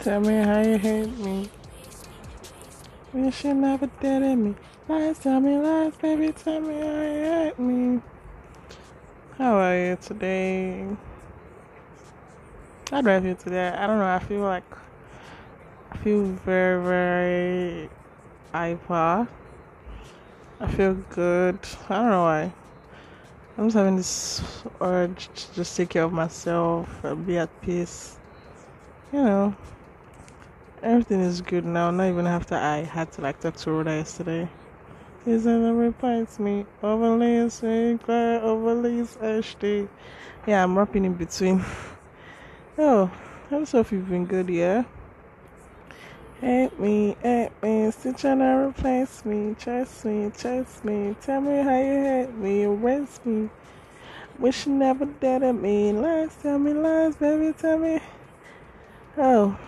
Tell me how you hate me. You should never did me. Lies, tell me lies, baby. Tell me how you hate me. How are you today? How do I feel today? I don't know. I feel like I feel very, very hyper. I feel good. I don't know why. I'm just having this urge to just take care of myself and be at peace. You know, everything is good now. Not even after I had to like talk to Rhoda yesterday. He said that replies me. Overlays, Sinclair, overlays, HD. Yeah, I'm rapping in between. oh, I just you've been good, yeah? Hate me, hate me, still trying to replace me. Chase me, chase me. Tell me how you hate me, erase me. Wish you never did it me. Lies, tell me lies, baby, tell me. Oh,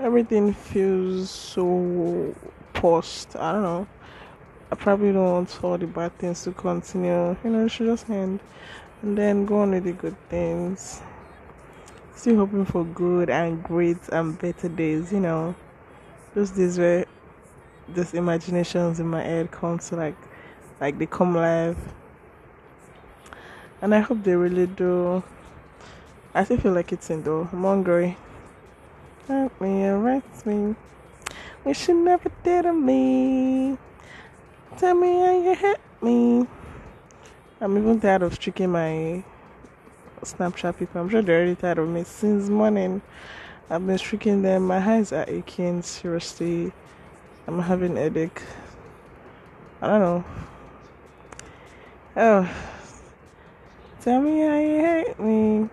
everything feels so post. I don't know. I probably don't want all the bad things to continue. You know, it should just end and then go on with the good things still hoping for good and great and better days, you know. Those days where those imaginations in my head come to like like they come live. And I hope they really do. I still feel like it's in though. I'm hungry. Help me, arrest me. We you never did to me. Tell me how you hit me. I'm even tired of tricking my Snapchat people. I'm sure they're already tired of me. Since morning, I've been streaking them. My eyes are aching. Seriously, I'm having a headache. I don't know. Oh, tell me how you hate me.